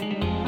Bye.